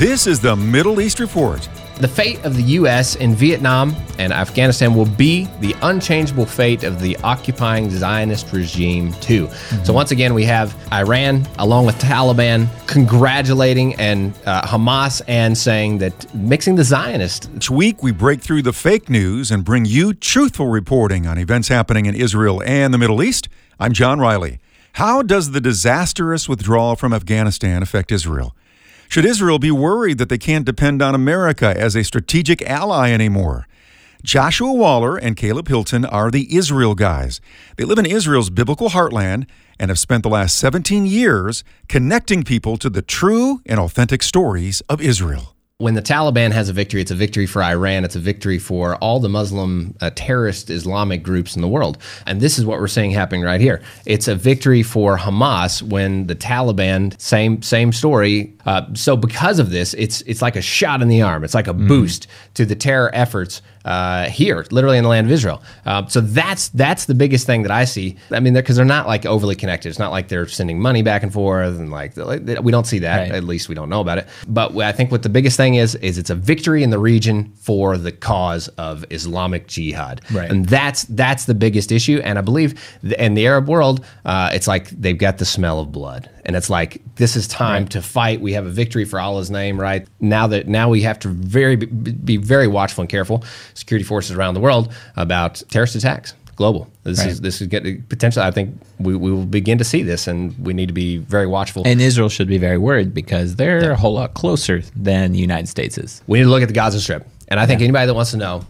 This is the Middle East Report. The fate of the U.S. in Vietnam and Afghanistan will be the unchangeable fate of the occupying Zionist regime, too. Mm-hmm. So, once again, we have Iran along with Taliban congratulating and uh, Hamas and saying that mixing the Zionists. Each week, we break through the fake news and bring you truthful reporting on events happening in Israel and the Middle East. I'm John Riley. How does the disastrous withdrawal from Afghanistan affect Israel? Should Israel be worried that they can't depend on America as a strategic ally anymore? Joshua Waller and Caleb Hilton are the Israel guys. They live in Israel's biblical heartland and have spent the last 17 years connecting people to the true and authentic stories of Israel when the Taliban has a victory, it's a victory for Iran. It's a victory for all the Muslim uh, terrorist Islamic groups in the world. And this is what we're seeing happening right here. It's a victory for Hamas when the Taliban, same same story. Uh, so because of this, it's it's like a shot in the arm. It's like a mm. boost to the terror efforts uh, here, literally in the land of Israel. Uh, so that's that's the biggest thing that I see. I mean, because they're, they're, not like overly connected. It's not like they're sending money back and forth, and like, we don't see that. Right. At least we don't know about it. But I think what the biggest thing is is it's a victory in the region for the cause of Islamic jihad, right. and that's that's the biggest issue. And I believe in the Arab world, uh, it's like they've got the smell of blood, and it's like this is time right. to fight. We have a victory for Allah's name, right? Now that now we have to very be very watchful and careful security forces around the world about terrorist attacks global. This right. is this is getting potentially. I think we, we will begin to see this, and we need to be very watchful. And Israel should be very worried because they're yeah. a whole lot closer than the United States is. We need to look at the Gaza Strip, and I think yeah. anybody that wants to know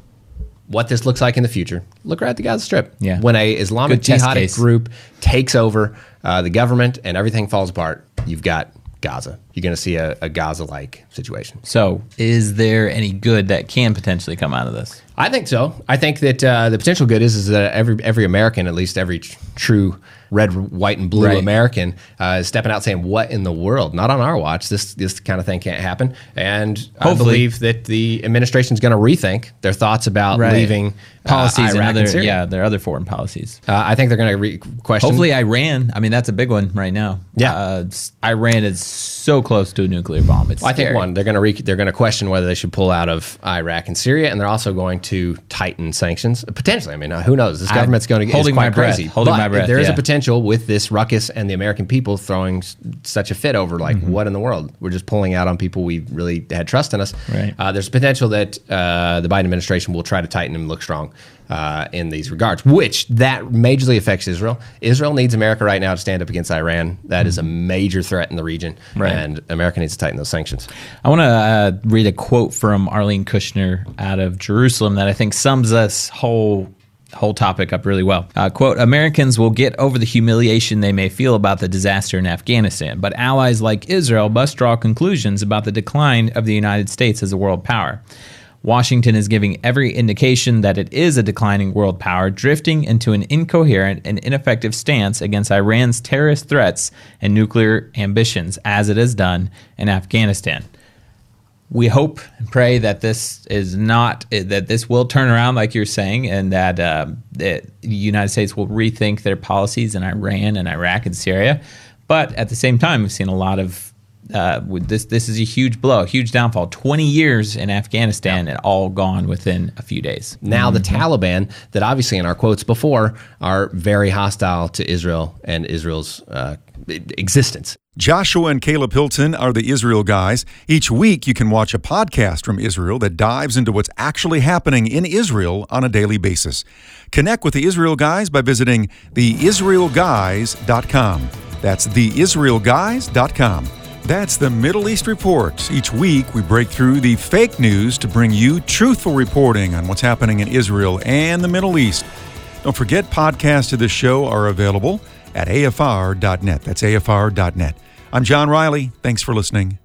what this looks like in the future, look right at the Gaza Strip. Yeah. When a Islamic jihadist group takes over uh, the government and everything falls apart, you've got Gaza. You're going to see a, a Gaza like situation. So, is there any good that can potentially come out of this? I think so. I think that uh, the potential good is, is that every every American, at least every true red, white, and blue right. American uh, stepping out saying, "What in the world? Not on our watch. This this kind of thing can't happen." And Hopefully. I believe that the administration is going to rethink their thoughts about right. leaving uh, policies uh, and other and yeah their other foreign policies. Uh, I think they're going to re- question. Hopefully, Iran. I mean, that's a big one right now. Yeah, uh, Iran is so close to a nuclear bomb. It's well, I think one they're going to re- they're going to question whether they should pull out of Iraq and Syria, and they're also going to tighten sanctions potentially. I mean, uh, who knows? This government's going to get holding my breath. Crazy. Holding my breath. There is yeah. a potential with this ruckus and the American people throwing such a fit over like mm-hmm. what in the world? We're just pulling out on people we really had trust in us. Right. Uh, there's potential that uh, the Biden administration will try to tighten and look strong. Uh, in these regards, which that majorly affects Israel. Israel needs America right now to stand up against Iran. That is a major threat in the region, right. and America needs to tighten those sanctions. I want to uh, read a quote from Arlene Kushner out of Jerusalem that I think sums this whole whole topic up really well. Uh, quote Americans will get over the humiliation they may feel about the disaster in Afghanistan, but allies like Israel must draw conclusions about the decline of the United States as a world power. Washington is giving every indication that it is a declining world power, drifting into an incoherent and ineffective stance against Iran's terrorist threats and nuclear ambitions, as it has done in Afghanistan. We hope and pray that this is not that this will turn around, like you're saying, and that um, the United States will rethink their policies in Iran and Iraq and Syria. But at the same time, we've seen a lot of uh, this this is a huge blow, a huge downfall. Twenty years in Afghanistan, and all gone within a few days. Now mm-hmm. the Taliban, that obviously in our quotes before are very hostile to Israel and Israel's uh, existence. Joshua and Caleb Hilton are the Israel guys. Each week, you can watch a podcast from Israel that dives into what's actually happening in Israel on a daily basis. Connect with the Israel guys by visiting theisraelguys.com. That's theisraelguys.com. That's the Middle East Report. Each week, we break through the fake news to bring you truthful reporting on what's happening in Israel and the Middle East. Don't forget, podcasts of this show are available at afr.net. That's afr.net. I'm John Riley. Thanks for listening.